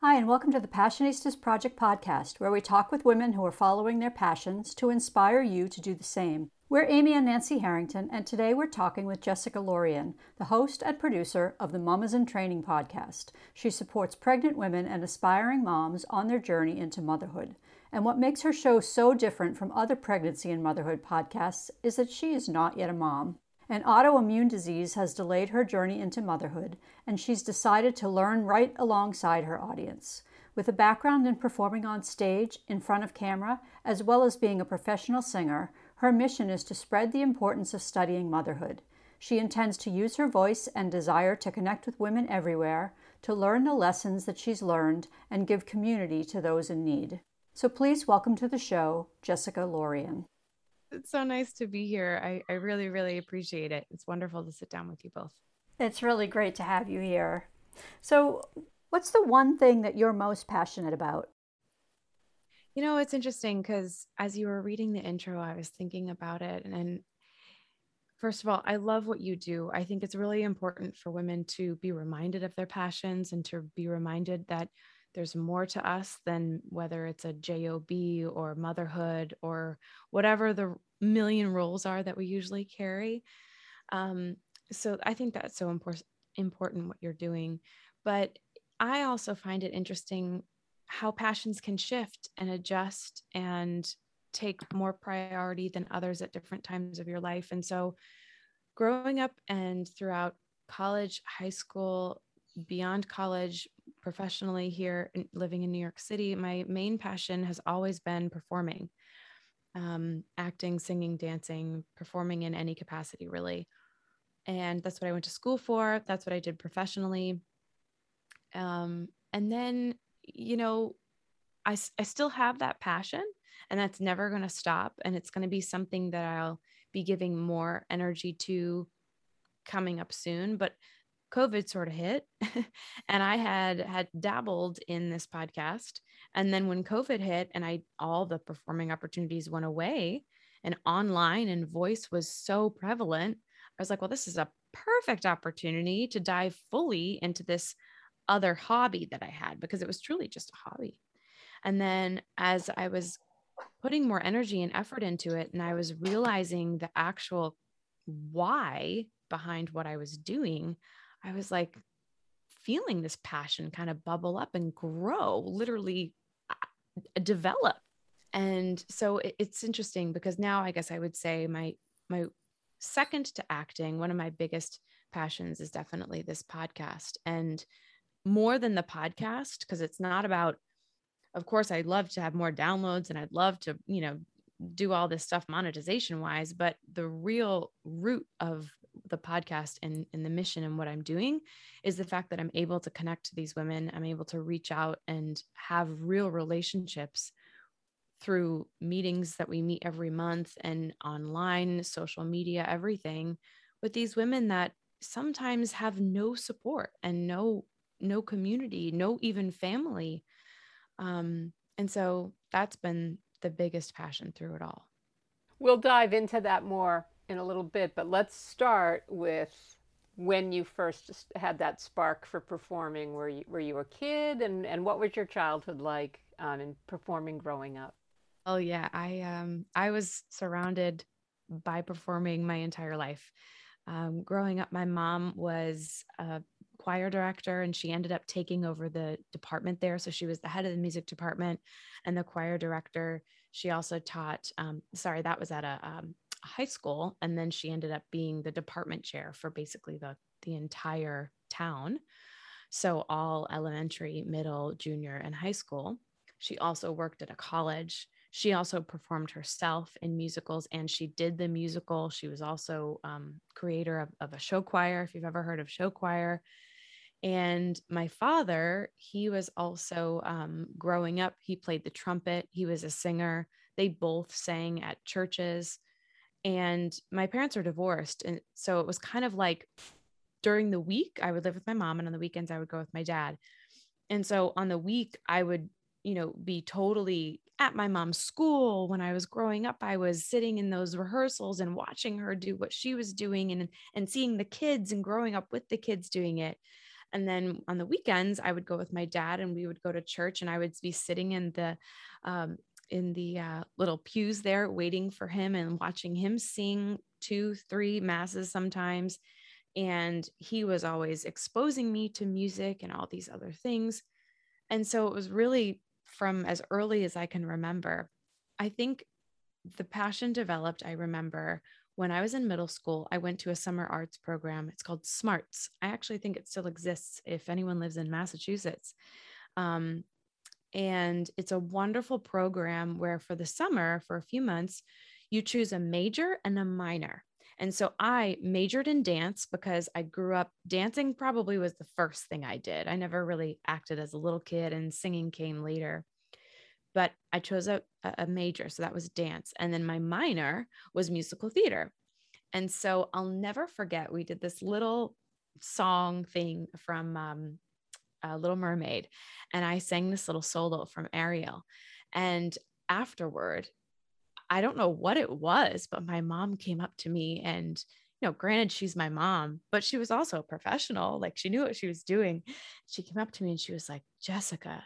Hi, and welcome to the Passionistas Project podcast, where we talk with women who are following their passions to inspire you to do the same. We're Amy and Nancy Harrington, and today we're talking with Jessica Lorion, the host and producer of the Mamas in Training podcast. She supports pregnant women and aspiring moms on their journey into motherhood. And what makes her show so different from other pregnancy and motherhood podcasts is that she is not yet a mom. An autoimmune disease has delayed her journey into motherhood, and she's decided to learn right alongside her audience. With a background in performing on stage, in front of camera, as well as being a professional singer, her mission is to spread the importance of studying motherhood. She intends to use her voice and desire to connect with women everywhere, to learn the lessons that she's learned, and give community to those in need. So please welcome to the show, Jessica Lorion. It's so nice to be here. I, I really, really appreciate it. It's wonderful to sit down with you both. It's really great to have you here. So, what's the one thing that you're most passionate about? You know, it's interesting because as you were reading the intro, I was thinking about it. And, and first of all, I love what you do. I think it's really important for women to be reminded of their passions and to be reminded that there's more to us than whether it's a job or motherhood or whatever the million roles are that we usually carry. Um, so i think that's so important important what you're doing. But i also find it interesting how passions can shift and adjust and take more priority than others at different times of your life. And so growing up and throughout college high school beyond college professionally here living in New York City, my main passion has always been performing, um, acting, singing, dancing, performing in any capacity, really. And that's what I went to school for. That's what I did professionally. Um, and then, you know, I, I still have that passion, and that's never going to stop. And it's going to be something that I'll be giving more energy to coming up soon. But COVID sort of hit and I had had dabbled in this podcast and then when COVID hit and I all the performing opportunities went away and online and voice was so prevalent I was like well this is a perfect opportunity to dive fully into this other hobby that I had because it was truly just a hobby. And then as I was putting more energy and effort into it and I was realizing the actual why behind what I was doing, I was like feeling this passion kind of bubble up and grow, literally uh, develop. And so it's interesting because now I guess I would say my my second to acting, one of my biggest passions is definitely this podcast. And more than the podcast, because it's not about, of course, I'd love to have more downloads and I'd love to, you know, do all this stuff monetization wise, but the real root of the podcast and, and the mission and what I'm doing is the fact that I'm able to connect to these women. I'm able to reach out and have real relationships through meetings that we meet every month and online, social media, everything with these women that sometimes have no support and no no community, no even family. Um, and so that's been the biggest passion through it all. We'll dive into that more in a little bit, but let's start with when you first had that spark for performing. Were you were you a kid, and and what was your childhood like um, in performing growing up? Oh yeah, I um I was surrounded by performing my entire life. Um, growing up, my mom was a choir director and she ended up taking over the department there. So she was the head of the music department and the choir director. She also taught, um, sorry, that was at a um, high school and then she ended up being the department chair for basically the the entire town. So all elementary middle junior and high school. She also worked at a college. She also performed herself in musicals and she did the musical. She was also um, creator of, of a show choir if you've ever heard of show choir. And my father he was also um, growing up he played the trumpet. He was a singer. They both sang at churches and my parents are divorced and so it was kind of like during the week i would live with my mom and on the weekends i would go with my dad. And so on the week i would you know be totally at my mom's school. When i was growing up i was sitting in those rehearsals and watching her do what she was doing and and seeing the kids and growing up with the kids doing it. And then on the weekends, I would go with my dad and we would go to church and I would be sitting in the, um, in the uh, little pews there waiting for him and watching him sing two, three masses sometimes. And he was always exposing me to music and all these other things. And so it was really from as early as I can remember. I think the passion developed, I remember when I was in middle school, I went to a summer arts program. It's called SMARTS. I actually think it still exists if anyone lives in Massachusetts. Um, and it's a wonderful program where for the summer, for a few months, you choose a major and a minor. And so I majored in dance because I grew up dancing, probably was the first thing I did. I never really acted as a little kid, and singing came later but I chose a, a major. So that was dance. And then my minor was musical theater. And so I'll never forget, we did this little song thing from um, uh, Little Mermaid. And I sang this little solo from Ariel. And afterward, I don't know what it was, but my mom came up to me and you know, granted, she's my mom, but she was also a professional. Like she knew what she was doing. She came up to me and she was like, Jessica,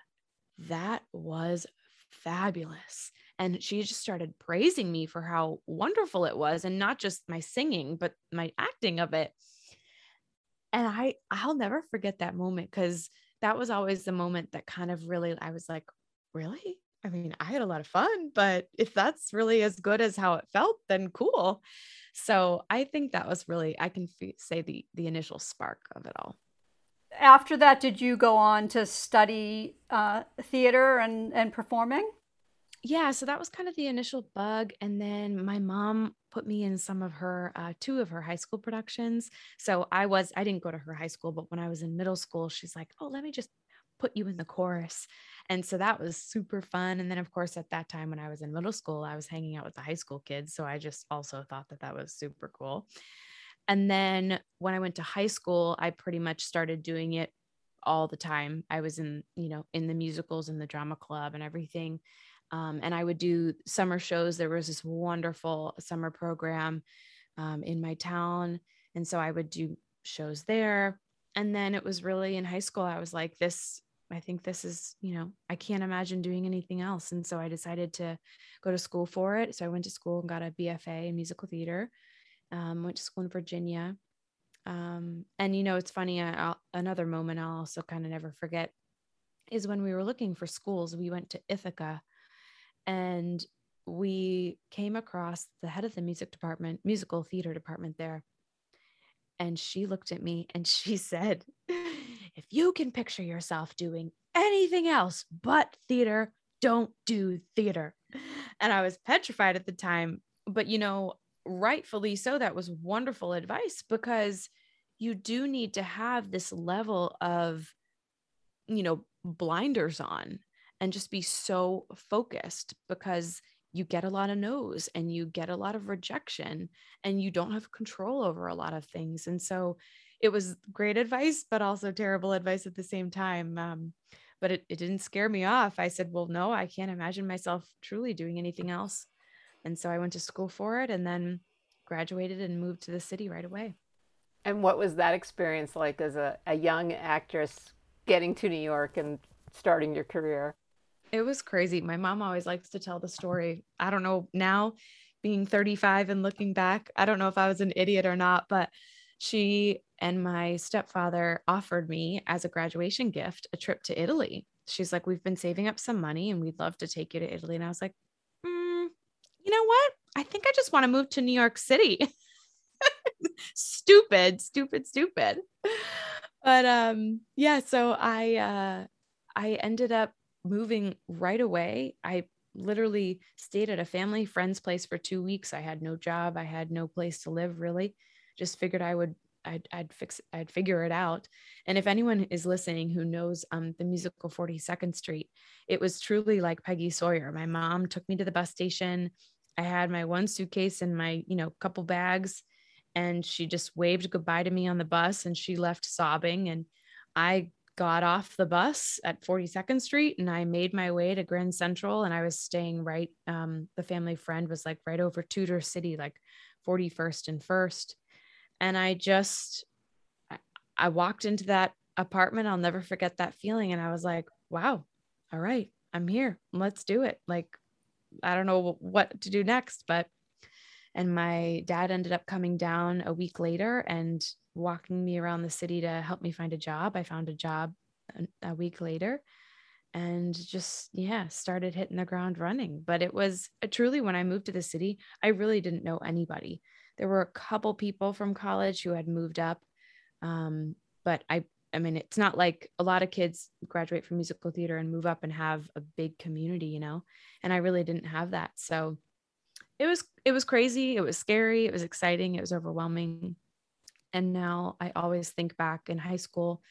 that was fabulous. And she just started praising me for how wonderful it was and not just my singing, but my acting of it. And I I'll never forget that moment cuz that was always the moment that kind of really I was like, really? I mean, I had a lot of fun, but if that's really as good as how it felt, then cool. So I think that was really I can f- say the the initial spark of it all after that, did you go on to study uh, theater and, and performing? Yeah, so that was kind of the initial bug. And then my mom put me in some of her, uh, two of her high school productions. So I was, I didn't go to her high school, but when I was in middle school, she's like, oh, let me just put you in the chorus. And so that was super fun. And then, of course, at that time when I was in middle school, I was hanging out with the high school kids. So I just also thought that that was super cool. And then when I went to high school, I pretty much started doing it all the time. I was in, you know, in the musicals and the drama club and everything. Um, and I would do summer shows. There was this wonderful summer program um, in my town. And so I would do shows there. And then it was really in high school, I was like, this, I think this is, you know, I can't imagine doing anything else. And so I decided to go to school for it. So I went to school and got a BFA in musical theater um, went to school in Virginia. Um, and, you know, it's funny, I'll, another moment I'll also kind of never forget is when we were looking for schools, we went to Ithaca and we came across the head of the music department, musical theater department there. And she looked at me and she said, If you can picture yourself doing anything else but theater, don't do theater. And I was petrified at the time. But, you know, rightfully so that was wonderful advice because you do need to have this level of you know blinders on and just be so focused because you get a lot of no's and you get a lot of rejection and you don't have control over a lot of things and so it was great advice but also terrible advice at the same time um, but it, it didn't scare me off i said well no i can't imagine myself truly doing anything else and so I went to school for it and then graduated and moved to the city right away. And what was that experience like as a, a young actress getting to New York and starting your career? It was crazy. My mom always likes to tell the story. I don't know now, being 35 and looking back, I don't know if I was an idiot or not, but she and my stepfather offered me as a graduation gift a trip to Italy. She's like, We've been saving up some money and we'd love to take you to Italy. And I was like, you know what? I think I just want to move to New York City. stupid, stupid, stupid. But um yeah, so I uh I ended up moving right away. I literally stayed at a family friend's place for 2 weeks. I had no job, I had no place to live really. Just figured I would I'd, I'd fix I'd figure it out. And if anyone is listening who knows um, the musical 42nd Street, it was truly like Peggy Sawyer. My mom took me to the bus station. I had my one suitcase and my, you know, couple bags and she just waved goodbye to me on the bus and she left sobbing and I got off the bus at 42nd Street and I made my way to Grand Central and I was staying right um, the family friend was like right over Tudor City like 41st and 1st and I just I walked into that apartment, I'll never forget that feeling. And I was like, wow, all right, I'm here. Let's do it. Like, I don't know what to do next, but and my dad ended up coming down a week later and walking me around the city to help me find a job. I found a job a, week later and just, yeah, started hitting the ground running. But it was uh, truly when I moved to the city, I really didn't know anybody. There were a couple people from college who had moved up. Um, but I, I mean, it's not like a lot of kids graduate from musical theater and move up and have a big community, you know, and I really didn't have that. So it was it was crazy it was scary it was exciting it was overwhelming and now i always think back in high school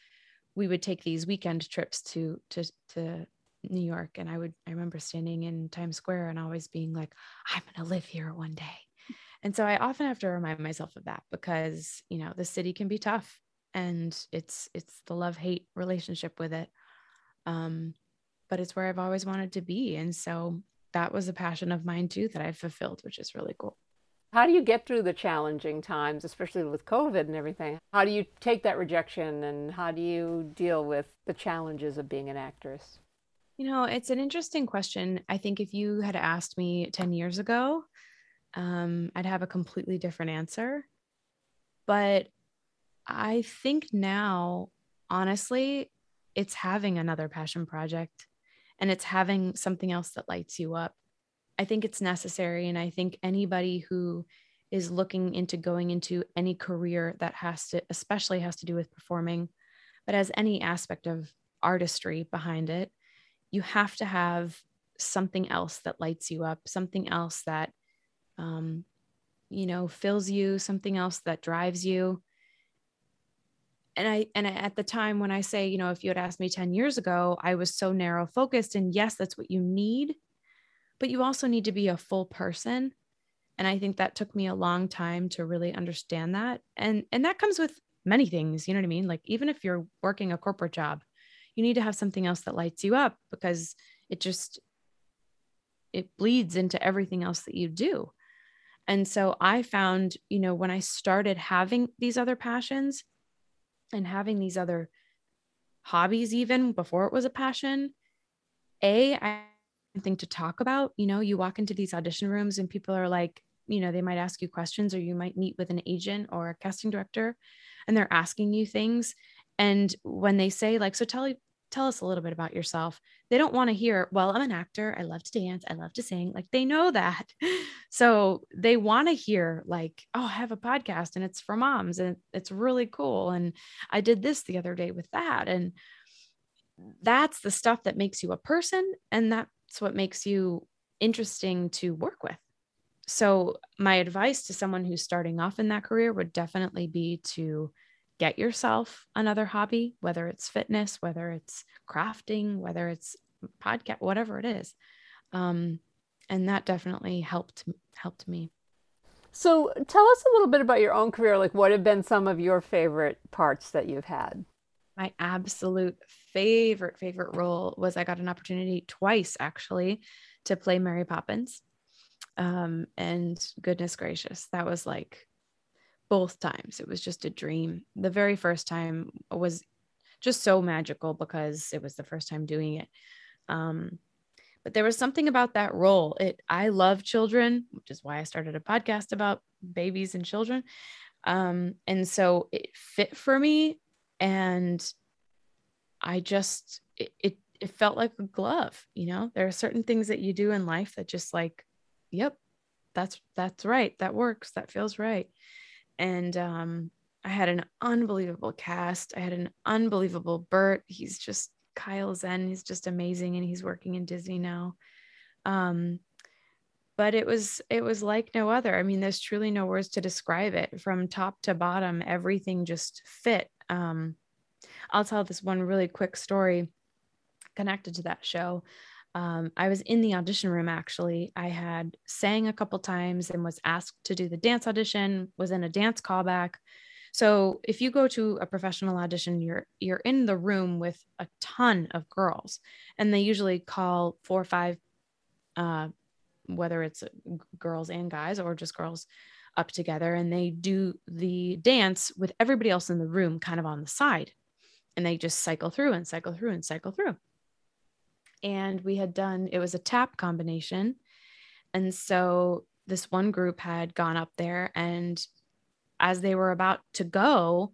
we would take these weekend trips to to to new york and i would i remember standing in times square and always being like i'm going to live here one day and so i often have to remind myself of that because you know the city can be tough and it's it's the love hate relationship with it um but it's where i've always wanted to be and so that was a passion of mine too that I fulfilled, which is really cool. How do you get through the challenging times, especially with COVID and everything? How do you take that rejection and how do you deal with the challenges of being an actress? You know, it's an interesting question. I think if you had asked me 10 years ago, um, I'd have a completely different answer. But I think now, honestly, it's having another passion project and it's having something else that lights you up. I think it's necessary. And I think anybody who is looking into going into any career that has to, especially has to do with performing, but as any aspect of artistry behind it, you have to have something else that lights you up, something else that, um, you know, fills you, something else that drives you and I and at the time when I say, you know, if you had asked me 10 years ago, I was so narrow focused and yes, that's what you need, but you also need to be a full person. And I think that took me a long time to really understand that. And and that comes with many things, you know what I mean? Like even if you're working a corporate job, you need to have something else that lights you up because it just it bleeds into everything else that you do. And so I found, you know, when I started having these other passions, and having these other hobbies even before it was a passion a i think to talk about you know you walk into these audition rooms and people are like you know they might ask you questions or you might meet with an agent or a casting director and they're asking you things and when they say like so tell tell us a little bit about yourself. They don't want to hear, well, I'm an actor. I love to dance. I love to sing. Like they know that. So they want to hear, like, oh, I have a podcast and it's for moms and it's really cool. And I did this the other day with that. And that's the stuff that makes you a person. And that's what makes you interesting to work with. So, my advice to someone who's starting off in that career would definitely be to get yourself another hobby, whether it's fitness, whether it's crafting, whether it's podcast, whatever it is. Um, and that definitely helped helped me. So tell us a little bit about your own career. Like, what have been some of your favorite parts that you've had? My absolute favorite favorite role was I got an opportunity twice actually to play Mary Poppins. Um, and goodness gracious, that was like both times. It was just a dream. The very first time was just so magical because it was the first time doing it. Um, but there was something about that role. It I love children, which is why I started a podcast about babies and children. Um, and so it fit for me, and I just it, it it felt like a glove. You know, there are certain things that you do in life that just like, yep, that's that's right, that works, that feels right and um, I had an unbelievable cast. I had an unbelievable Bert. He's just Kyle Zen. He's just amazing, and he's working in Disney now. Um, but it was it was like no other. I mean, there's truly no words to describe it. From top to bottom, everything just fit. Um, I'll tell this one really quick story connected to that show um, I was in the audition room actually. I had sang a couple times and was asked to do the dance audition, was in a dance callback. So if you go to a professional audition, you're you're in the room with a ton of girls, and they usually call four or five, uh, whether it's girls and guys or just girls, up together, and they do the dance with everybody else in the room, kind of on the side. and they just cycle through and cycle through and cycle through. And we had done, it was a tap combination. And so this one group had gone up there, and as they were about to go,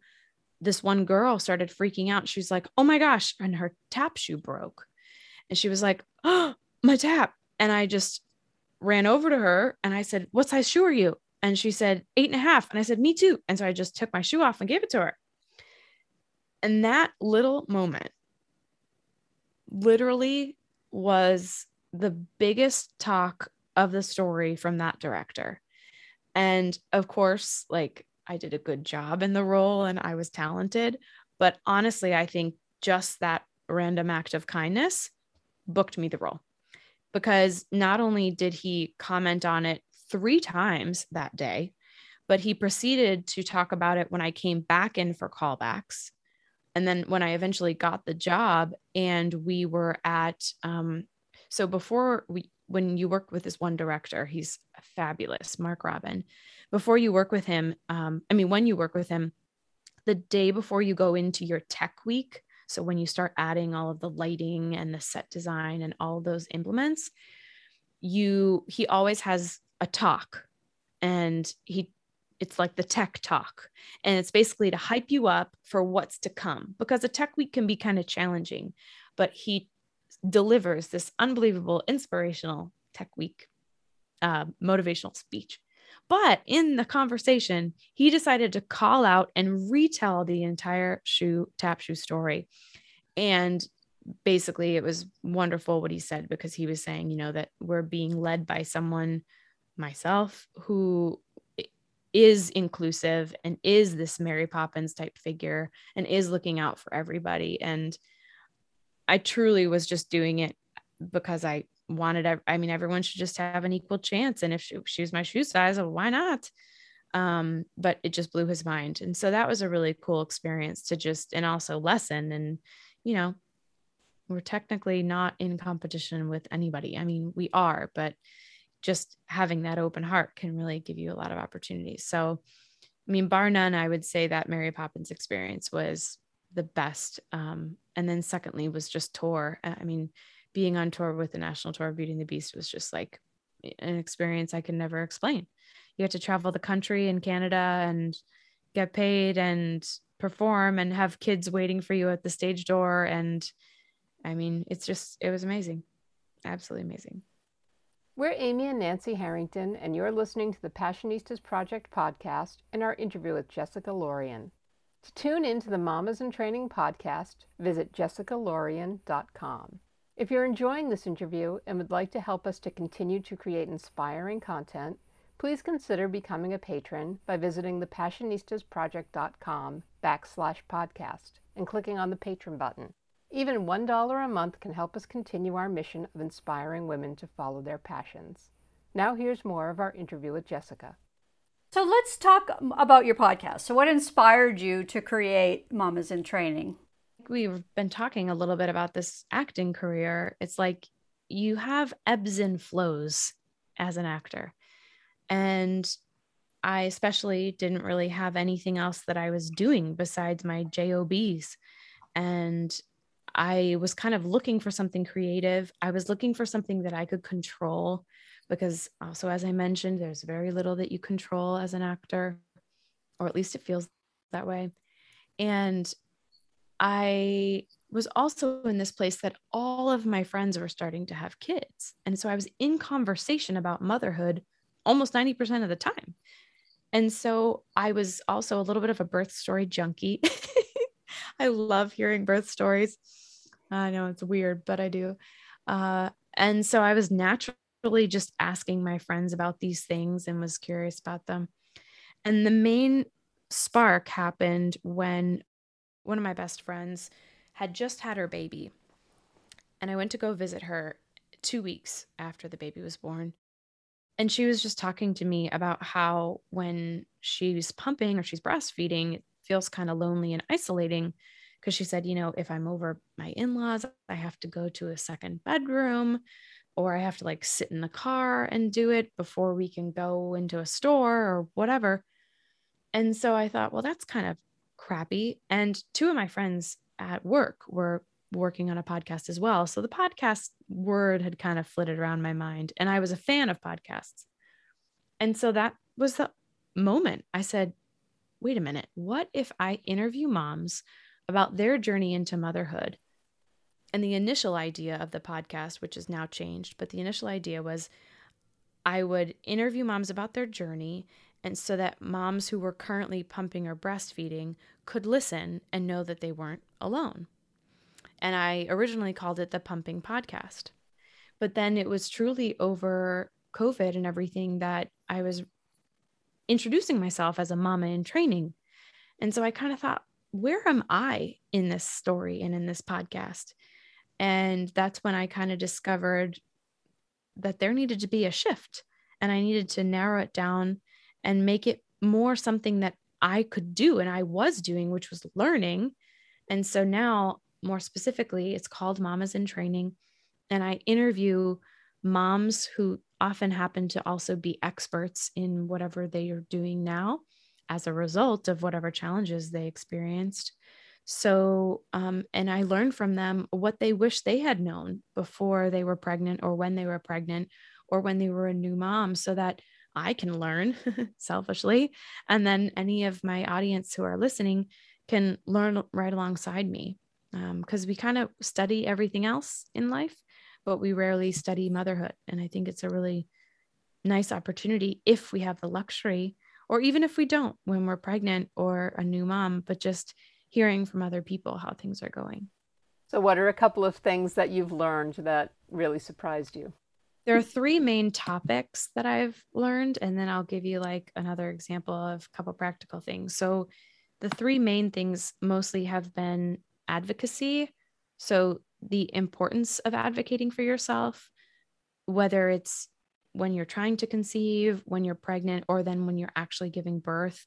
this one girl started freaking out. She was like, Oh my gosh. And her tap shoe broke. And she was like, Oh, my tap. And I just ran over to her and I said, What size shoe are you? And she said, Eight and a half. And I said, Me too. And so I just took my shoe off and gave it to her. And that little moment literally was the biggest talk of the story from that director. And of course, like I did a good job in the role and I was talented. But honestly, I think just that random act of kindness booked me the role because not only did he comment on it three times that day, but he proceeded to talk about it when I came back in for callbacks. And then when I eventually got the job and we were at, um, so before we, when you work with this one director, he's fabulous, Marc Robin. Before you work with him, um, I mean, when you work with him, the day before you go into your tech week, so when you start adding all of the lighting and the set design and all those implements, you he always has a talk and he it's like the tech talk and it's basically to hype you up for what's to come because a tech week can be kind of challenging but he delivers this unbelievable inspirational tech week uh, motivational speech but in the conversation, he decided to call out and retell the entire shoe tap shoe story. And basically, it was wonderful what he said because he was saying, you know, that we're being led by someone, myself, who is inclusive and is this Mary Poppins type figure and is looking out for everybody. And I truly was just doing it because I wanted i mean everyone should just have an equal chance. And if she, she was my shoe size well, why not? Um, but it just blew his mind. And so that was a really cool experience to just and also lesson. And you know we're technically not in competition with anybody. I mean we are but just having that open heart can really give you a lot of opportunities so i mean bar none i would say that mary poppins experience was the best um, and then secondly was just tour i mean being on tour with the national tour of Beauty and the Beast was just like an experience I can never explain. You get to travel the country in Canada and get paid and perform and have kids waiting for you at the stage door. And I mean, it's just, it was amazing. Absolutely amazing. We're Amy and Nancy Harrington, and you're listening to the Passionistas Project podcast and our interview with Jessica Lorion. To tune in to the Mamas in Training podcast, visit jessicalorion.com. If you're enjoying this interview and would like to help us to continue to create inspiring content, please consider becoming a patron by visiting thepassionistasproject.com backslash podcast and clicking on the patron button. Even $1 a month can help us continue our mission of inspiring women to follow their passions. Now here's more of our interview with Jessica. So let's talk about your podcast. So what inspired you to create Mamas in Training? we've been talking a little bit about this acting career. It's like you have ebbs and flows as an actor. And I especially didn't really have anything else that I was doing besides my JOBs. And I was kind of looking for something creative. I was looking for something that I could control because also as I mentioned there's very little that you control as an actor or at least it feels that way. And I was also in this place that all of my friends were starting to have kids. And so I was in conversation about motherhood almost 90% of the time. And so I was also a little bit of a birth story junkie. I love hearing birth stories. I know it's weird, but I do. Uh, and so I was naturally just asking my friends about these things and was curious about them. And the main spark happened when one of my best friends, had just had her baby. And I went to go visit her two weeks after the baby was born. And she was just talking to me about how when she's pumping or she's breastfeeding, feels kind of lonely and isolating. Because she said, you know, if I'm over my in laws, I have to go to a second bedroom or I have to like sit in the car and do it before we can go into a store or whatever. And so I thought, well, that's kind of crappy. And two of my friends at work were working on a podcast as well. So the podcast word had kind of flitted around my mind, and I was a fan of podcasts. And so that was the moment I said, wait a minute, what if I interview moms about their journey into motherhood? And the initial idea of the podcast, which has now changed, but the initial idea was I would interview moms about their journey. And so that moms who were currently pumping or breastfeeding could listen and know that they weren't alone. And I originally called it the Pumping Podcast. But then it was truly over COVID and everything that I was introducing myself as a mama in training. And so I kind of thought, where am I in this story and in this podcast? And that's when I kind of discovered that there needed to be a shift and I needed to narrow it down and make it more something that I could do and I was doing, which was learning. And so now, more specifically, it's called Mamas in Training. And I interview moms who often happen to also be experts in whatever they are doing now as a result of whatever challenges they experienced. So, um, and I learned from them what they wish they had known before they were pregnant or when they were pregnant or when they were a new mom so that I can learn selfishly. And then any of my audience who are listening can learn right alongside me. Because um, we kind of study everything else in life, but we rarely study motherhood. And I think it's a really nice opportunity if we have the luxury, or even if we don't when we're pregnant or a new mom, but just hearing from other people how things are going. So, what are a couple of things that you've learned that really surprised you? There are three main topics that I've learned, and then I'll give you like another example of a couple practical things. So, the three main things mostly have been advocacy. So, the importance of advocating for yourself, whether it's when you're trying to conceive, when you're pregnant, or then when you're actually giving birth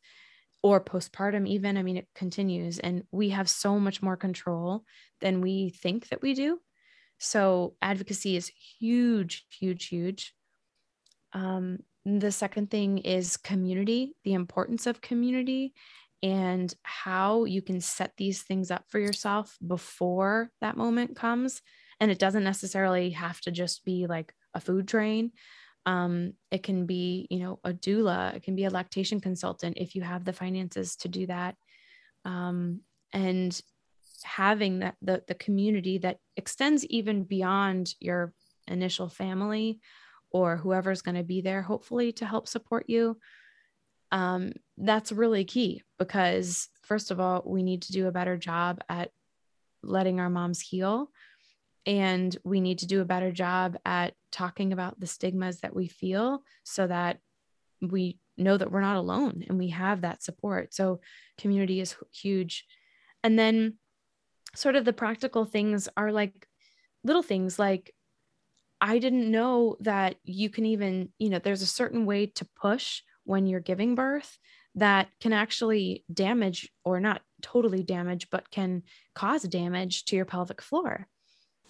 or postpartum, even. I mean, it continues, and we have so much more control than we think that we do. So, advocacy is huge, huge, huge. Um, the second thing is community, the importance of community, and how you can set these things up for yourself before that moment comes. And it doesn't necessarily have to just be like a food train. Um, it can be, you know, a doula, it can be a lactation consultant if you have the finances to do that. Um, and having that the, the community that extends even beyond your initial family or whoever's going to be there, hopefully to help support you. Um, that's really key because, first of all, we need to do a better job at letting our moms heal and we need to do a better job at talking about the stigmas that we feel so that we know that we're not alone and we have that support. So, community is huge. And then, sort of the practical things are like little things like I didn't know that you can even, you know, there's a certain way to push when you're giving birth that can actually damage or not totally damage, but can cause damage to your pelvic floor.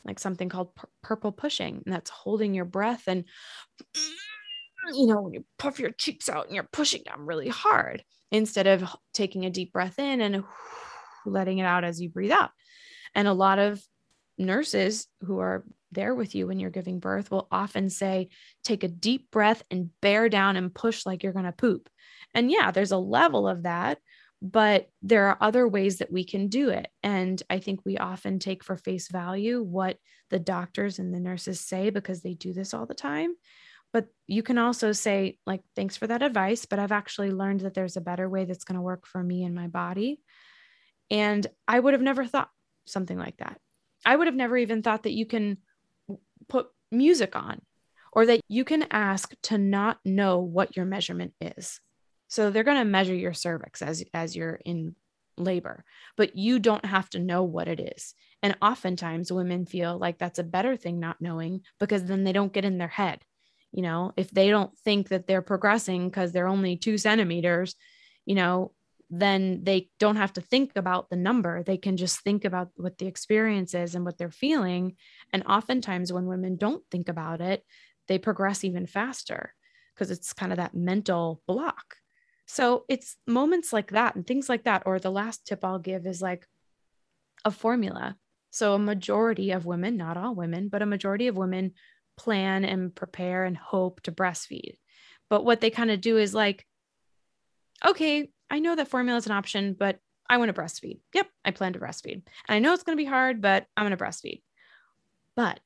Like something called pur- purple pushing and that's holding your breath and you know when you puff your cheeks out and you're pushing down really hard instead of taking a deep breath in and letting it out as you breathe out. And a lot of nurses who are there with you when you're giving birth will often say take a deep breath and bear down and push like you're going to poop and yeah there's a level of that but there are other ways that we can do it. And I think we often take for face value what the doctors and the nurses say because they do this all the time. But you can also say, like, thanks for that advice, but I've actually learned that there's a better way that's going to work for me and my body. And I would have never thought something like that. I would have never even thought that you can put music on or that you can ask to not know what your measurement is. So they're going to measure your cervix as as you're in labor, but you don't have to know what it is. And oftentimes women feel like that's a better thing not knowing because then they don't get in their head. You know, if they don't think that they're progressing because they're only two centimeters, you know, then they don't have to think about the number. They can just think about what the experience is and what they're feeling. And oftentimes, when women don't think about it, they progress even faster because it's kind of that mental block. So it's moments like that and things like that. Or the last tip I'll give is like, a formula. So, a majority of women, not all women, but a majority of women plan and prepare and hope to breastfeed. But what they kind of do is like, okay, I know that formula is an option, but I want to breastfeed. Yep, I plan to breastfeed. And I know it's going to be hard, but I'm going to breastfeed. But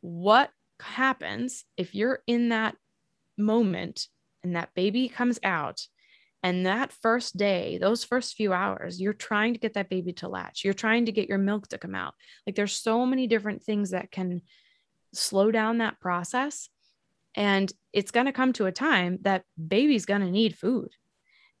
what happens if you're in that moment and that baby comes out and that first day, those first few hours, you're trying to get that baby to latch. You're trying to get your milk to come out. Like there's so many different things that can slow down that process. And it's going to come to a time that baby's going to need food.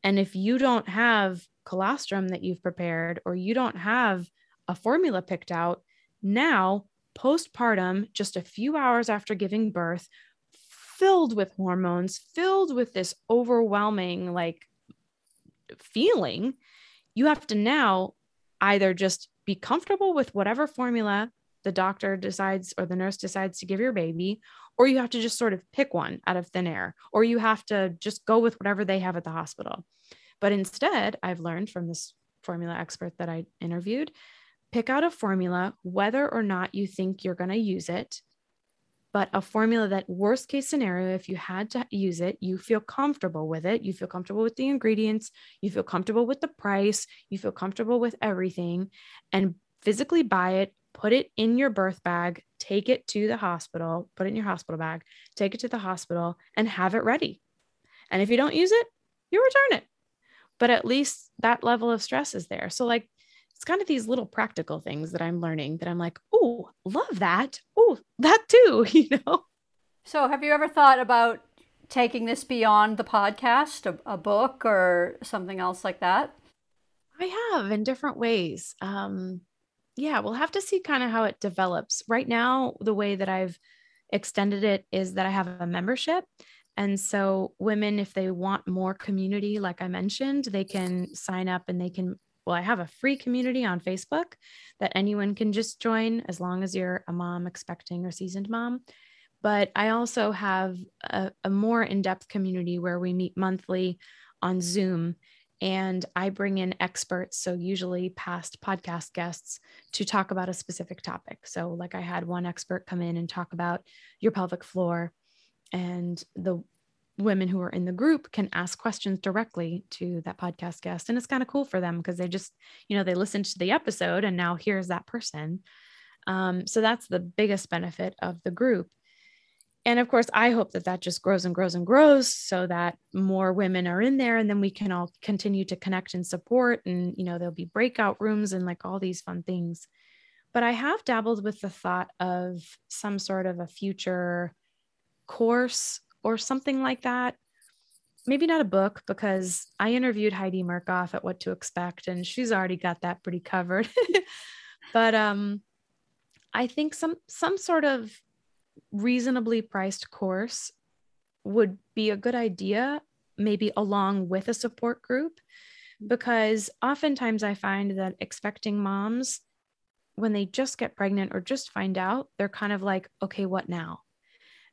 And if you don't have colostrum that you've prepared or you don't have a formula picked out, now postpartum, just a few hours after giving birth, filled with hormones, filled with this overwhelming like feeling, you have to now either just be comfortable with whatever formula the doctor decides or the nurse decides to give your baby, or you have to just sort of pick one out of thin air, or you have to just go with whatever they have at the hospital. But instead, I've learned from this formula expert that I interviewed pick out a formula, whether or not you think you're going to use it, but a formula that, worst case scenario, if you had to use it, you feel comfortable with it. You feel comfortable with the ingredients, you feel comfortable with the price, you feel comfortable with everything, and physically buy it, put it in your birth bag, take it to the hospital, put it in your hospital bag, take it to the hospital, and have it ready. And if you don't use it, you return it. But at least that level of stress is there. So, like, it's kind of these little practical things that I'm learning that I'm like, oh, love that. Oh, that too, you know? So, have you ever thought about taking this beyond the podcast, a, a book or something else like that? I have in different ways. Um, yeah, we'll have to see kind of how it develops. Right now, the way that I've extended it is that I have a membership. And so, women, if they want more community, like I mentioned, they can sign up and they can well, I have a free community on Facebook that anyone can just join as long as you're a mom expecting or seasoned mom. But I also have a, a more in depth community where we meet monthly on Zoom and I bring in experts, so usually past podcast guests, to talk about a specific topic. So, like I had one expert come in and talk about your pelvic floor and the women who are in the group can ask questions directly to that podcast guest and it's kind of cool for them because they just you know they listened to the episode and now here's that person um, so that's the biggest benefit of the group and of course i hope that that just grows and grows and grows so that more women are in there and then we can all continue to connect and support and you know there'll be breakout rooms and like all these fun things but i have dabbled with the thought of some sort of a future course or something like that. Maybe not a book because I interviewed Heidi Murkoff at What to Expect and she's already got that pretty covered. but um I think some some sort of reasonably priced course would be a good idea maybe along with a support group because oftentimes I find that expecting moms when they just get pregnant or just find out they're kind of like okay what now?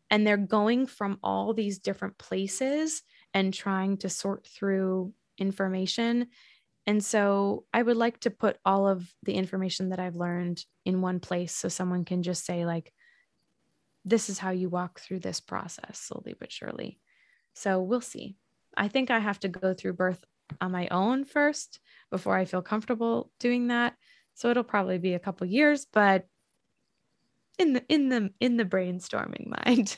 And they're going from all these different places and trying to sort through information. And so I would like to put all of the information that I've learned in one place so someone can just say, like, this is how you walk through this process slowly but surely. So we'll see. I think I have to go through birth on my own first before I feel comfortable doing that. So it'll probably be a couple years, but in the in the in the brainstorming mind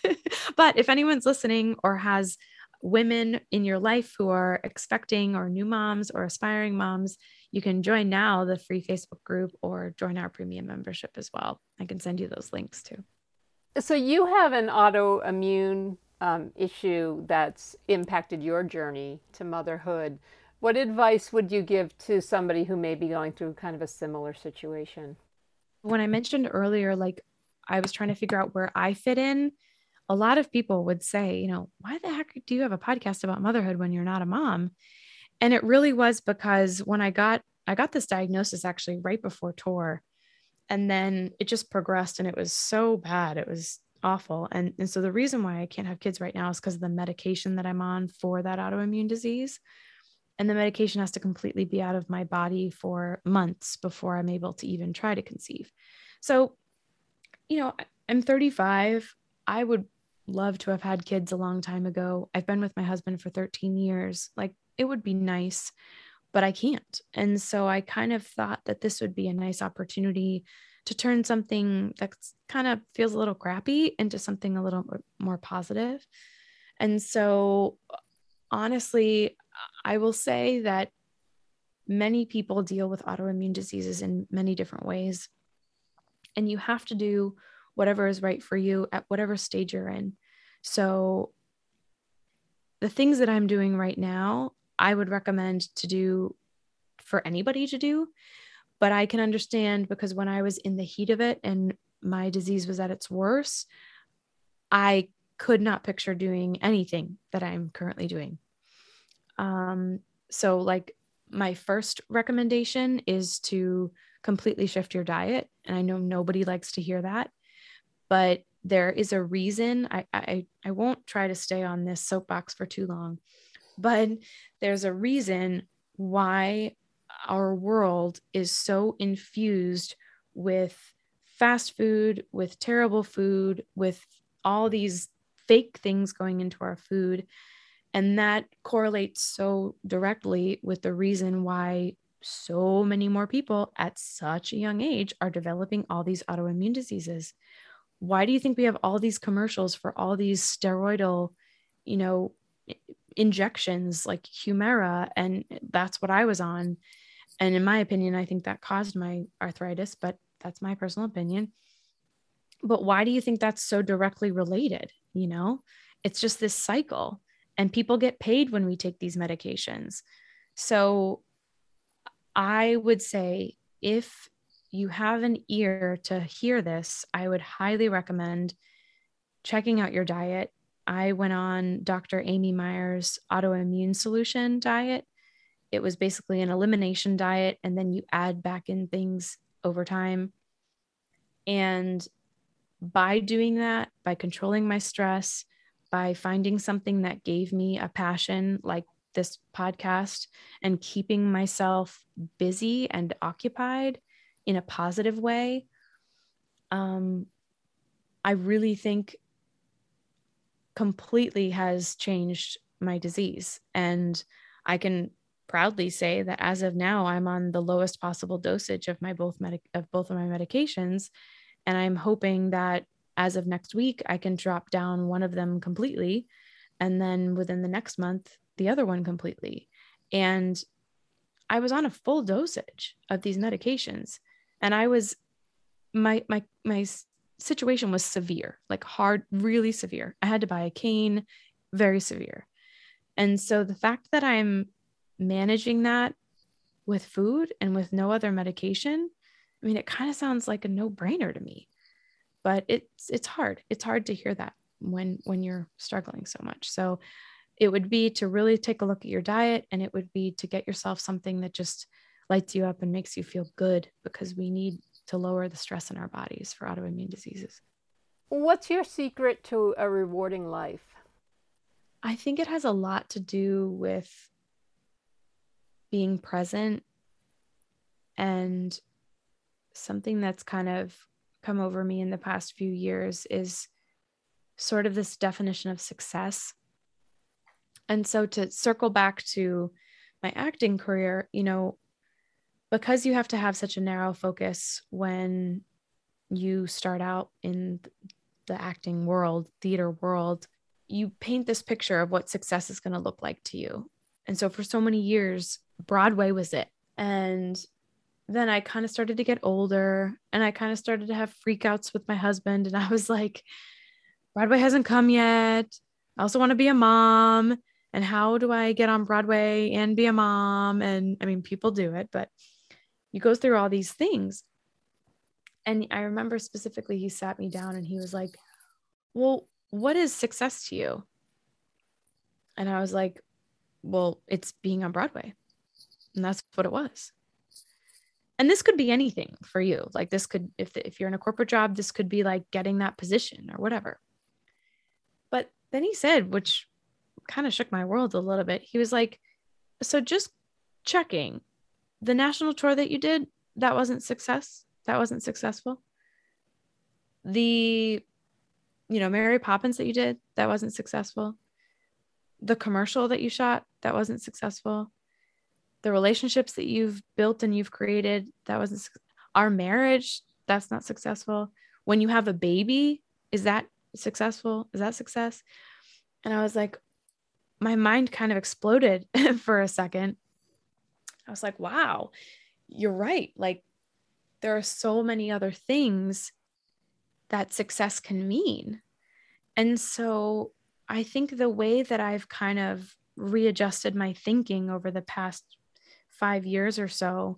but if anyone's listening or has women in your life who are expecting or new moms or aspiring moms you can join now the free facebook group or join our premium membership as well i can send you those links too so you have an autoimmune um, issue that's impacted your journey to motherhood what advice would you give to somebody who may be going through kind of a similar situation when i mentioned earlier like I was trying to figure out where I fit in, a lot of people would say, you know, why the heck do you have a podcast about motherhood when you're not a mom? And it really was because when I got I got this diagnosis actually right before tour. And then it just progressed and it was so bad. It was awful. And, and so the reason why I can't have kids right now is because of the medication that I'm on for that autoimmune disease. and the medication has to completely be out of my body for months before I'm able to even try to conceive. So, you know, I'm 35. I would love to have had kids a long time ago. I've been with my husband for 13 years. Like, it would be nice, but I can't. And so I kind of thought that this would be a nice opportunity to turn something that kind of feels a little crappy into something a little more positive. And so, uh, honestly, I will say that many people deal with autoimmune diseases in many different ways. And you have to do whatever is right for you at whatever stage you're in. So, the things that I'm doing right now, I would recommend to do for anybody to do. But I can understand because when I was in the heat of it and my disease was at its worst, I could not picture doing anything that I'm currently doing. Um, so, like, my first recommendation is to completely shift your diet. And I know nobody likes to hear that, but there is a reason. I, I, I won't try to stay on this soapbox for too long, but there's a reason why our world is so infused with fast food, with terrible food, with all these fake things going into our food and that correlates so directly with the reason why so many more people at such a young age are developing all these autoimmune diseases. Why do you think we have all these commercials for all these steroidal, you know, injections like Humira? And that's what I was on. And in my opinion, I think that caused my arthritis, but that's my personal opinion. But why do you think that's so directly related? You know, it's just this cycle and people get paid when we take these medications. So I would say if you have an ear to hear this, I would highly recommend checking out your diet. I went on Dr. Amy Myers' autoimmune solution diet. It was basically an elimination diet, and then you add back in things over time. And by doing that, by controlling my stress, by finding something that gave me a passion like this podcast and keeping myself busy and occupied in a positive way um, i really think completely has changed my disease and i can proudly say that as of now i'm on the lowest possible dosage of my both medic of both of my medications and i'm hoping that as of next week, I can drop down one of them completely. And then within the next month, the other one completely. And I was on a full dosage of these medications. And I was, my, my, my situation was severe, like hard, really severe. I had to buy a cane, very severe. And so the fact that I'm managing that with food and with no other medication, I mean, it kind of sounds like a no brainer to me but it's it's hard it's hard to hear that when when you're struggling so much so it would be to really take a look at your diet and it would be to get yourself something that just lights you up and makes you feel good because we need to lower the stress in our bodies for autoimmune diseases what's your secret to a rewarding life i think it has a lot to do with being present and something that's kind of come over me in the past few years is sort of this definition of success. And so to circle back to my acting career, you know, because you have to have such a narrow focus when you start out in the acting world, theater world, you paint this picture of what success is going to look like to you. And so for so many years, Broadway was it. And then I kind of started to get older and I kind of started to have freakouts with my husband. And I was like, Broadway hasn't come yet. I also want to be a mom. And how do I get on Broadway and be a mom? And I mean, people do it, but you go through all these things. And I remember specifically, he sat me down and he was like, Well, what is success to you? And I was like, Well, it's being on Broadway. And that's what it was and this could be anything for you like this could if if you're in a corporate job this could be like getting that position or whatever but then he said which kind of shook my world a little bit he was like so just checking. The national tour that you did, that wasn't success. That wasn't successful. The, you know, Mary Poppins that you did, that wasn't successful. The commercial that you shot, that wasn't successful. The relationships that you've built and you've created, that wasn't our marriage, that's not successful. When you have a baby, is that successful? Is that success? And I was like, my mind kind of exploded for a second. I was like, wow, you're right. Like, there are so many other things that success can mean. And so I think the way that I've kind of readjusted my thinking over the past five years or so,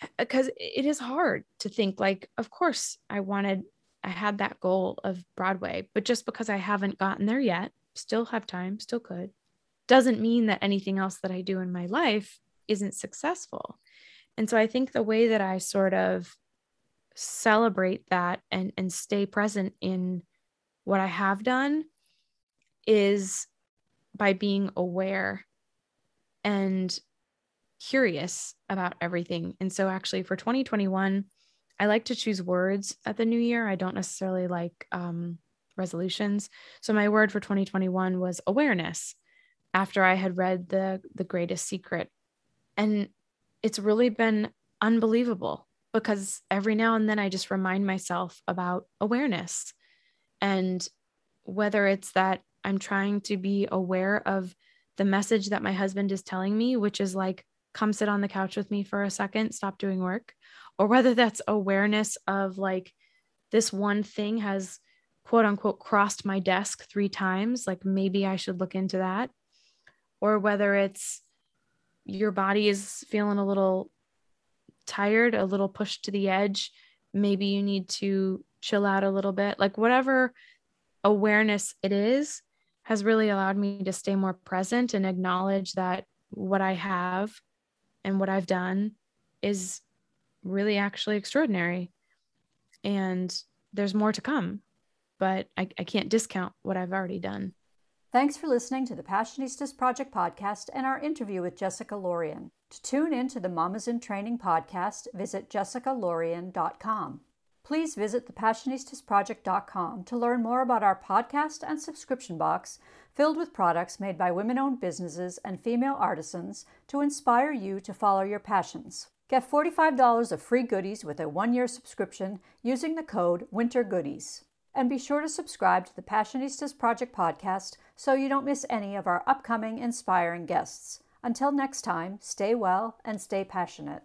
eh, because it is hard to think like, of course, I wanted, I had that goal of Broadway, but just because I haven't gotten there yet, still have time, still could, doesn't mean that anything else that I do in my life isn't successful. And so I think the way that I sort of celebrate that and and stay present in what I have done is by being aware and curious about everything. And so actually for 2021, I like to choose words at the new year. I don't necessarily like um, resolutions. So my word for 2021 was awareness after I had read the the greatest secret. And it's really been unbelievable because every now and then I just remind myself about awareness. And whether it's that I'm trying to be aware of the message that my husband is telling me, which is like, come sit on the couch with me for a second, stop doing work, or whether that's awareness of like, this one thing has quote unquote crossed my desk three times, like maybe I should look into that, or whether it's your body is feeling a little tired, a little pushed to the edge, maybe you need to chill out a little bit. Like whatever awareness it is has really allowed me to stay more present and acknowledge that what I have and what I've done is really actually extraordinary. And there's more to come, but I, I can't discount what I've already done. Thanks for listening to the Passionistas Project podcast and our interview with Jessica Lorion. To tune in to the Mamas in Training podcast, visit jessicalorion.com. Please visit thepassionistasproject.com to learn more about our podcast and subscription box filled with products made by women owned businesses and female artisans to inspire you to follow your passions. Get $45 of free goodies with a one year subscription using the code WINTERGOODIES. And be sure to subscribe to the Passionistas Project podcast so you don't miss any of our upcoming inspiring guests. Until next time, stay well and stay passionate.